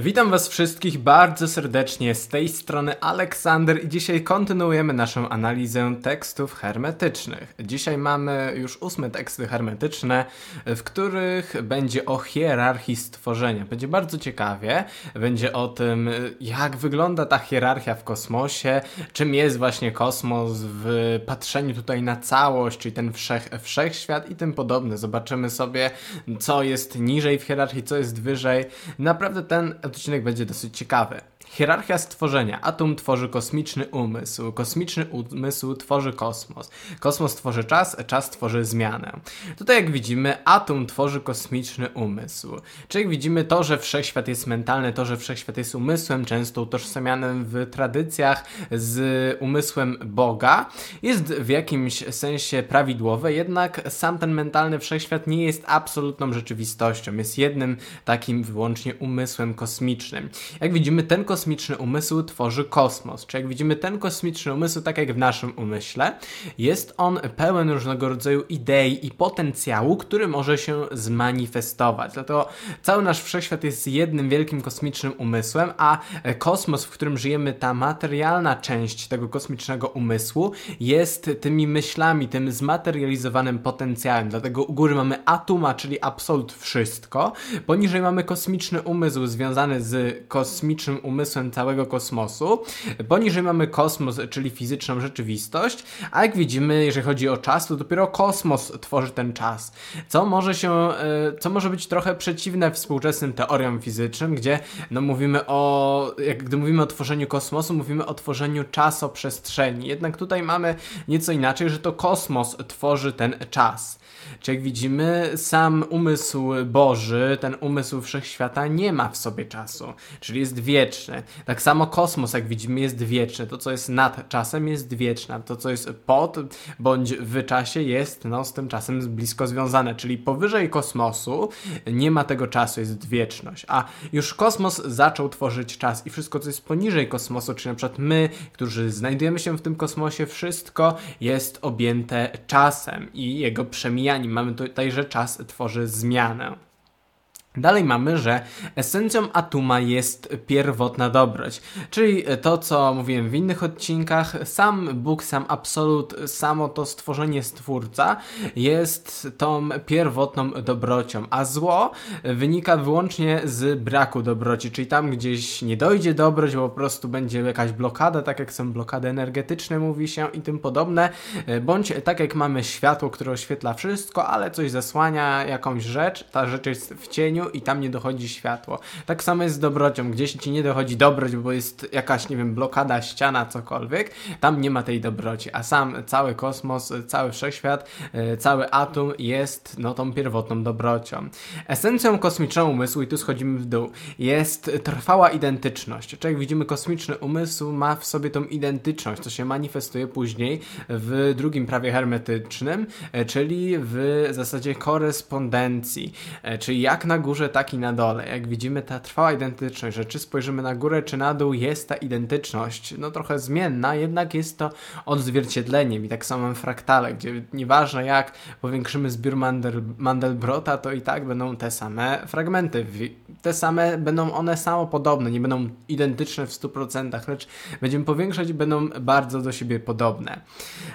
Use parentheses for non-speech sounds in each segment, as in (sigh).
Witam Was wszystkich bardzo serdecznie z tej strony Aleksander i dzisiaj kontynuujemy naszą analizę tekstów hermetycznych. Dzisiaj mamy już ósme teksty hermetyczne, w których będzie o hierarchii stworzenia. Będzie bardzo ciekawie, będzie o tym, jak wygląda ta hierarchia w kosmosie, czym jest właśnie kosmos w patrzeniu tutaj na całość, czyli ten wszech, wszechświat i tym podobne. Zobaczymy sobie, co jest niżej w hierarchii, co jest wyżej. Naprawdę ten odcinek będzie dosyć ciekawy. Hierarchia stworzenia. Atom tworzy kosmiczny umysł. Kosmiczny umysł tworzy kosmos. Kosmos tworzy czas, czas tworzy zmianę. Tutaj jak widzimy, atom tworzy kosmiczny umysł. Czyli jak widzimy, to, że wszechświat jest mentalny, to, że wszechświat jest umysłem, często utożsamianym w tradycjach z umysłem Boga, jest w jakimś sensie prawidłowe, jednak sam ten mentalny wszechświat nie jest absolutną rzeczywistością. Jest jednym takim wyłącznie umysłem kosmicznym. Jak widzimy, ten kosmiczny kosmiczny umysł tworzy kosmos. Czy jak widzimy, ten kosmiczny umysł, tak jak w naszym umyśle, jest on pełen różnego rodzaju idei i potencjału, który może się zmanifestować. Dlatego cały nasz wszechświat jest jednym wielkim kosmicznym umysłem, a kosmos, w którym żyjemy, ta materialna część tego kosmicznego umysłu jest tymi myślami, tym zmaterializowanym potencjałem. Dlatego u góry mamy atuma, czyli absolut wszystko. Poniżej mamy kosmiczny umysł związany z kosmicznym umysłem umysłem całego kosmosu. Poniżej mamy kosmos, czyli fizyczną rzeczywistość, a jak widzimy, jeżeli chodzi o czas, to dopiero kosmos tworzy ten czas. Co może się, e, co może być trochę przeciwne współczesnym teoriom fizycznym, gdzie no mówimy o, jak gdy mówimy o tworzeniu kosmosu, mówimy o tworzeniu czasoprzestrzeni. Jednak tutaj mamy nieco inaczej, że to kosmos tworzy ten czas. Czy jak widzimy, sam umysł Boży, ten umysł wszechświata nie ma w sobie czasu, czyli jest wieczny. Tak samo kosmos, jak widzimy, jest wieczny. To, co jest nad czasem, jest wieczne. To, co jest pod bądź w czasie, jest no, z tym czasem blisko związane. Czyli powyżej kosmosu nie ma tego czasu, jest wieczność. A już kosmos zaczął tworzyć czas i wszystko, co jest poniżej kosmosu, czyli na przykład my, którzy znajdujemy się w tym kosmosie, wszystko jest objęte czasem i jego przemijaniem mamy tutaj, że czas tworzy zmianę. Dalej mamy, że esencją atuma jest pierwotna dobroć, czyli to, co mówiłem w innych odcinkach, sam Bóg, sam absolut, samo to stworzenie stwórca jest tą pierwotną dobrocią, a zło wynika wyłącznie z braku dobroci, czyli tam gdzieś nie dojdzie dobroć, bo po prostu będzie jakaś blokada, tak jak są blokady energetyczne, mówi się i tym podobne, bądź tak jak mamy światło, które oświetla wszystko, ale coś zasłania jakąś rzecz, ta rzecz jest w cieniu, i tam nie dochodzi światło. Tak samo jest z dobrocią. Gdzieś ci nie dochodzi dobroć, bo jest jakaś, nie wiem, blokada, ściana, cokolwiek, tam nie ma tej dobroci. A sam cały kosmos, cały wszechświat, e, cały atom jest no tą pierwotną dobrocią. Esencją kosmicznego umysłu, i tu schodzimy w dół, jest trwała identyczność. Czyli jak widzimy, kosmiczny umysł ma w sobie tą identyczność, co się manifestuje później w drugim prawie hermetycznym, e, czyli w zasadzie korespondencji. E, czyli jak na górze górze, tak i na dole. Jak widzimy, ta trwała identyczność, że czy spojrzymy na górę, czy na dół, jest ta identyczność, no trochę zmienna, jednak jest to odzwierciedleniem i tak samo fraktale, gdzie nieważne jak powiększymy zbiór Mandel, Mandelbrota, to i tak będą te same fragmenty, te same, będą one samo podobne, nie będą identyczne w 100%, lecz będziemy powiększać i będą bardzo do siebie podobne.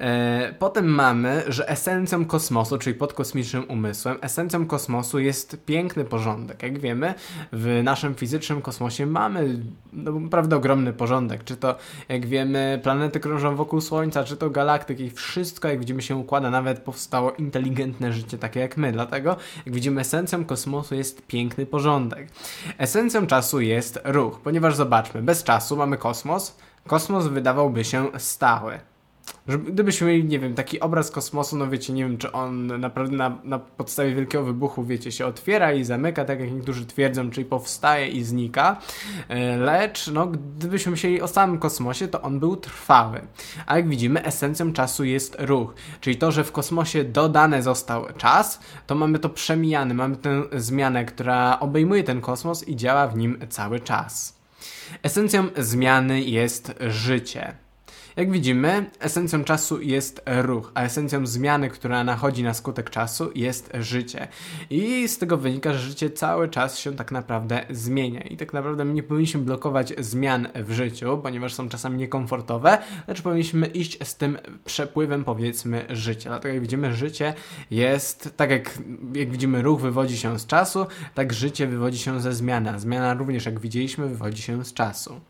E, potem mamy, że esencją kosmosu, czyli podkosmicznym umysłem, esencją kosmosu jest piękny porządek, porządek. Jak wiemy, w naszym fizycznym kosmosie mamy no, naprawdę ogromny porządek. Czy to, jak wiemy, planety krążą wokół Słońca, czy to galaktyki, wszystko, jak widzimy, się układa. Nawet powstało inteligentne życie, takie jak my. Dlatego, jak widzimy, esencją kosmosu jest piękny porządek. Esencją czasu jest ruch, ponieważ zobaczmy, bez czasu mamy kosmos. Kosmos wydawałby się stały. Gdybyśmy mieli, nie wiem, taki obraz kosmosu, no wiecie, nie wiem, czy on naprawdę na, na podstawie wielkiego wybuchu, wiecie, się otwiera i zamyka, tak jak niektórzy twierdzą, czyli powstaje i znika. E, lecz, no, gdybyśmy myśleli o samym kosmosie, to on był trwały. A jak widzimy, esencją czasu jest ruch. Czyli to, że w kosmosie dodany został czas, to mamy to przemijany, mamy tę zmianę, która obejmuje ten kosmos i działa w nim cały czas. Esencją zmiany jest życie. Jak widzimy, esencją czasu jest ruch, a esencją zmiany, która nachodzi na skutek czasu, jest życie. I z tego wynika, że życie cały czas się tak naprawdę zmienia. I tak naprawdę my nie powinniśmy blokować zmian w życiu, ponieważ są czasami niekomfortowe, lecz powinniśmy iść z tym przepływem, powiedzmy, życia. Dlatego jak widzimy, życie jest, tak jak, jak widzimy, ruch wywodzi się z czasu, tak życie wywodzi się ze zmiany. Zmiana również, jak widzieliśmy, wywodzi się z czasu.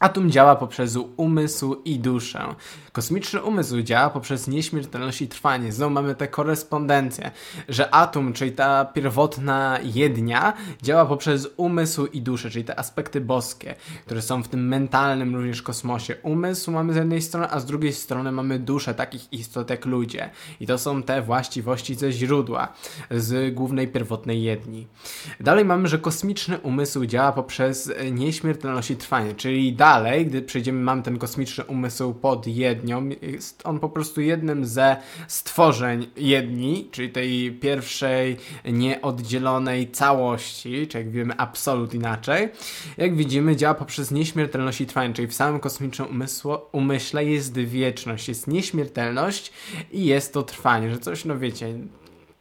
Atom działa poprzez umysł i duszę. Kosmiczny umysł działa poprzez nieśmiertelność i trwanie. Znowu mamy tę korespondencję, że atom, czyli ta pierwotna jednia, działa poprzez umysł i duszę, czyli te aspekty boskie, które są w tym mentalnym również kosmosie. Umysł mamy z jednej strony, a z drugiej strony mamy duszę takich istot jak ludzie. I to są te właściwości ze źródła, z głównej pierwotnej jedni. Dalej mamy, że kosmiczny umysł działa poprzez nieśmiertelność i trwanie, czyli da dalej, gdy przejdziemy, mamy ten kosmiczny umysł pod jednią, jest on po prostu jednym ze stworzeń jedni, czyli tej pierwszej nieoddzielonej całości, czy jak wiemy absolut inaczej. Jak widzimy, działa poprzez nieśmiertelność i trwanie, czyli w samym kosmicznym umysłu, umyśle jest wieczność, jest nieśmiertelność i jest to trwanie, że coś, no wiecie,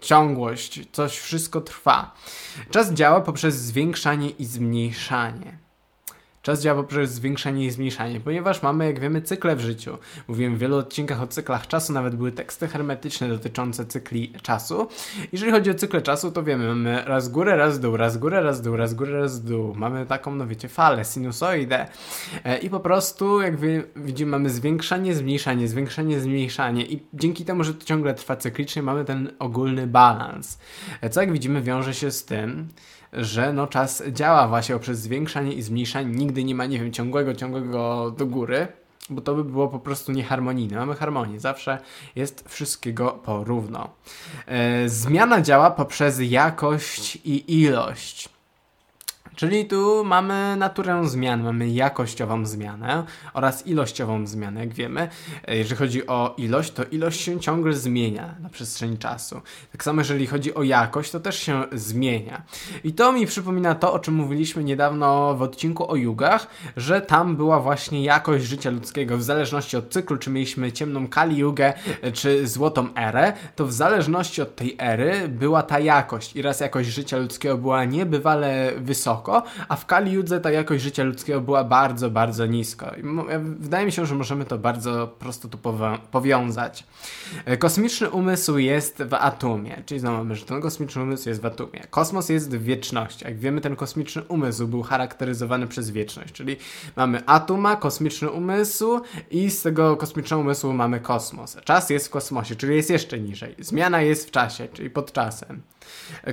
ciągłość, coś wszystko trwa. Czas działa poprzez zwiększanie i zmniejszanie. Czas działa poprzez zwiększanie i zmniejszanie, ponieważ mamy, jak wiemy, cykle w życiu. Mówiłem w wielu odcinkach o cyklach czasu, nawet były teksty hermetyczne dotyczące cykli czasu. Jeżeli chodzi o cykle czasu, to wiemy, mamy raz górę, raz dół, raz górę, raz dół, raz górę, raz dół. Mamy taką, no wiecie, falę, sinusoidę. E, I po prostu, jak widzimy, mamy zwiększanie, zmniejszanie, zwiększanie, zmniejszanie i dzięki temu, że to ciągle trwa cyklicznie, mamy ten ogólny balans. E, co jak widzimy, wiąże się z tym, że no czas działa właśnie poprzez zwiększanie i zmniejszanie. Nigdy nie ma, nie wiem, ciągłego, ciągłego do góry, bo to by było po prostu nieharmonijne. Mamy harmonię, zawsze jest wszystkiego porówno. E, zmiana działa poprzez jakość i ilość. Czyli tu mamy naturę zmian, mamy jakościową zmianę oraz ilościową zmianę, jak wiemy. Jeżeli chodzi o ilość, to ilość się ciągle zmienia na przestrzeni czasu. Tak samo jeżeli chodzi o jakość, to też się zmienia. I to mi przypomina to, o czym mówiliśmy niedawno w odcinku o jugach, że tam była właśnie jakość życia ludzkiego w zależności od cyklu, czy mieliśmy ciemną Kali Jugę, e, czy złotą erę, to w zależności od tej ery była ta jakość. I raz jakość życia ludzkiego była niebywale wysoko, a w Kali Judze ta jakość życia ludzkiego była bardzo, bardzo nisko. I wydaje mi się, że możemy to bardzo prosto tu powiązać. E, kosmiczny umysł jest w atomie, czyli znowu mamy, że ten kosmiczny umysł jest w atomie. Kosmos jest w wieczności. Jak wiemy, ten kosmiczny umysł był charakteryzowany przez wieczność, czyli mamy atoma, kosmiczny umysł i z tego kosmicznego umysłu mamy kosmos. Czas jest w kosmosie, czyli jest jeszcze niżej. Zmiana jest w czasie, czyli pod czasem.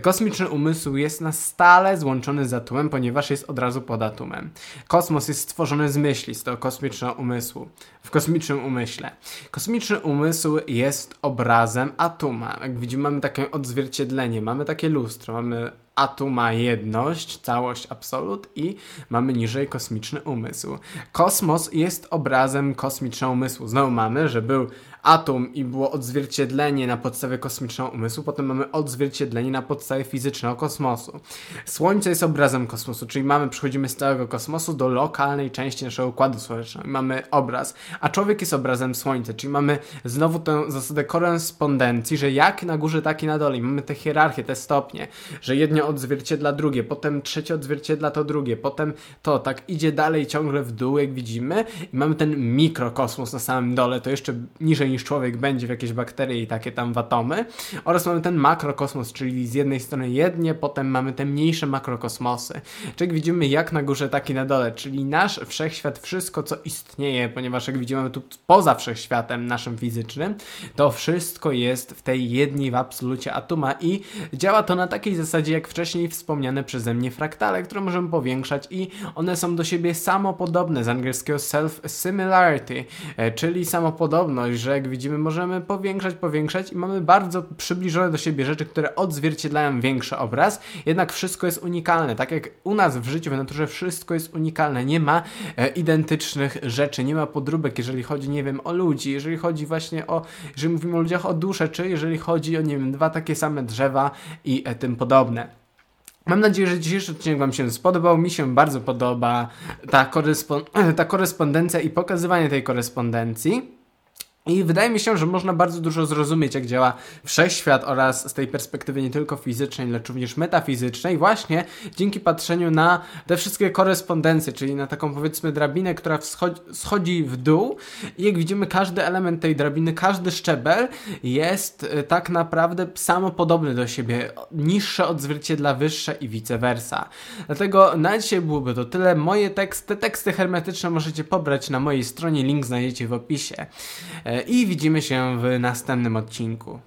Kosmiczny umysł jest na stale złączony z atomem, ponieważ jest od razu pod atomem. Kosmos jest stworzony z myśli, z tego kosmicznego umysłu. W kosmicznym umyśle. Kosmiczny umysł jest obrazem atoma. Jak widzimy, mamy takie odzwierciedlenie, mamy takie lustro, mamy atoma jedność, całość, absolut i mamy niżej kosmiczny umysł. Kosmos jest obrazem kosmicznego umysłu. Znowu mamy, że był atom i było odzwierciedlenie na podstawie kosmicznego umysłu, potem mamy odzwierciedlenie na podstawie fizycznego kosmosu. Słońce jest obrazem kosmosu, czyli mamy, przechodzimy z całego kosmosu do lokalnej części naszego układu słonecznego i mamy obraz, a człowiek jest obrazem Słońca, czyli mamy znowu tę zasadę korespondencji, że jak na górze, tak i na dole. I mamy tę hierarchię, te stopnie, że jedno odzwierciedla drugie, potem trzecie odzwierciedla to drugie, potem to, tak idzie dalej ciągle w dół, jak widzimy i mamy ten mikrokosmos na samym dole, to jeszcze niżej niż człowiek będzie w jakieś bakterie i takie tam w atomy. Oraz mamy ten makrokosmos, czyli z jednej strony jednie, potem mamy te mniejsze makrokosmosy. Czyli widzimy jak na górze, tak i na dole, czyli nasz wszechświat, wszystko co istnieje, ponieważ jak widzimy tu poza wszechświatem naszym fizycznym, to wszystko jest w tej jednej w absolucie atoma i działa to na takiej zasadzie jak wcześniej wspomniane przeze mnie fraktale, które możemy powiększać i one są do siebie samopodobne, z angielskiego self-similarity, e, czyli samopodobność, że jak widzimy, możemy powiększać, powiększać i mamy bardzo przybliżone do siebie rzeczy, które odzwierciedlają większy obraz, jednak wszystko jest unikalne. Tak jak u nas w życiu, w naturze wszystko jest unikalne. Nie ma e, identycznych rzeczy, nie ma podróbek, jeżeli chodzi, nie wiem, o ludzi, jeżeli chodzi właśnie o, jeżeli mówimy o ludziach, o duszę, czy jeżeli chodzi o, nie wiem, dwa takie same drzewa i e, tym podobne. Mam nadzieję, że dzisiejszy odcinek Wam się spodobał. Mi się bardzo podoba ta, korespon (clears throat) ta korespondencja i pokazywanie tej korespondencji. I wydaje mi się, że można bardzo dużo zrozumieć, jak działa wszechświat oraz z tej perspektywy nie tylko fizycznej, lecz również metafizycznej, właśnie dzięki patrzeniu na te wszystkie korespondencje, czyli na taką powiedzmy drabinę, która schodzi w dół. I jak widzimy, każdy element tej drabiny, każdy szczebel jest y, tak naprawdę samopodobny do siebie, niższe odzwierciedla wyższe i vice versa. Dlatego na dzisiaj byłoby to tyle. Moje teksty, te teksty hermetyczne możecie pobrać na mojej stronie, link znajdziecie w opisie. I widzimy się w następnym odcinku.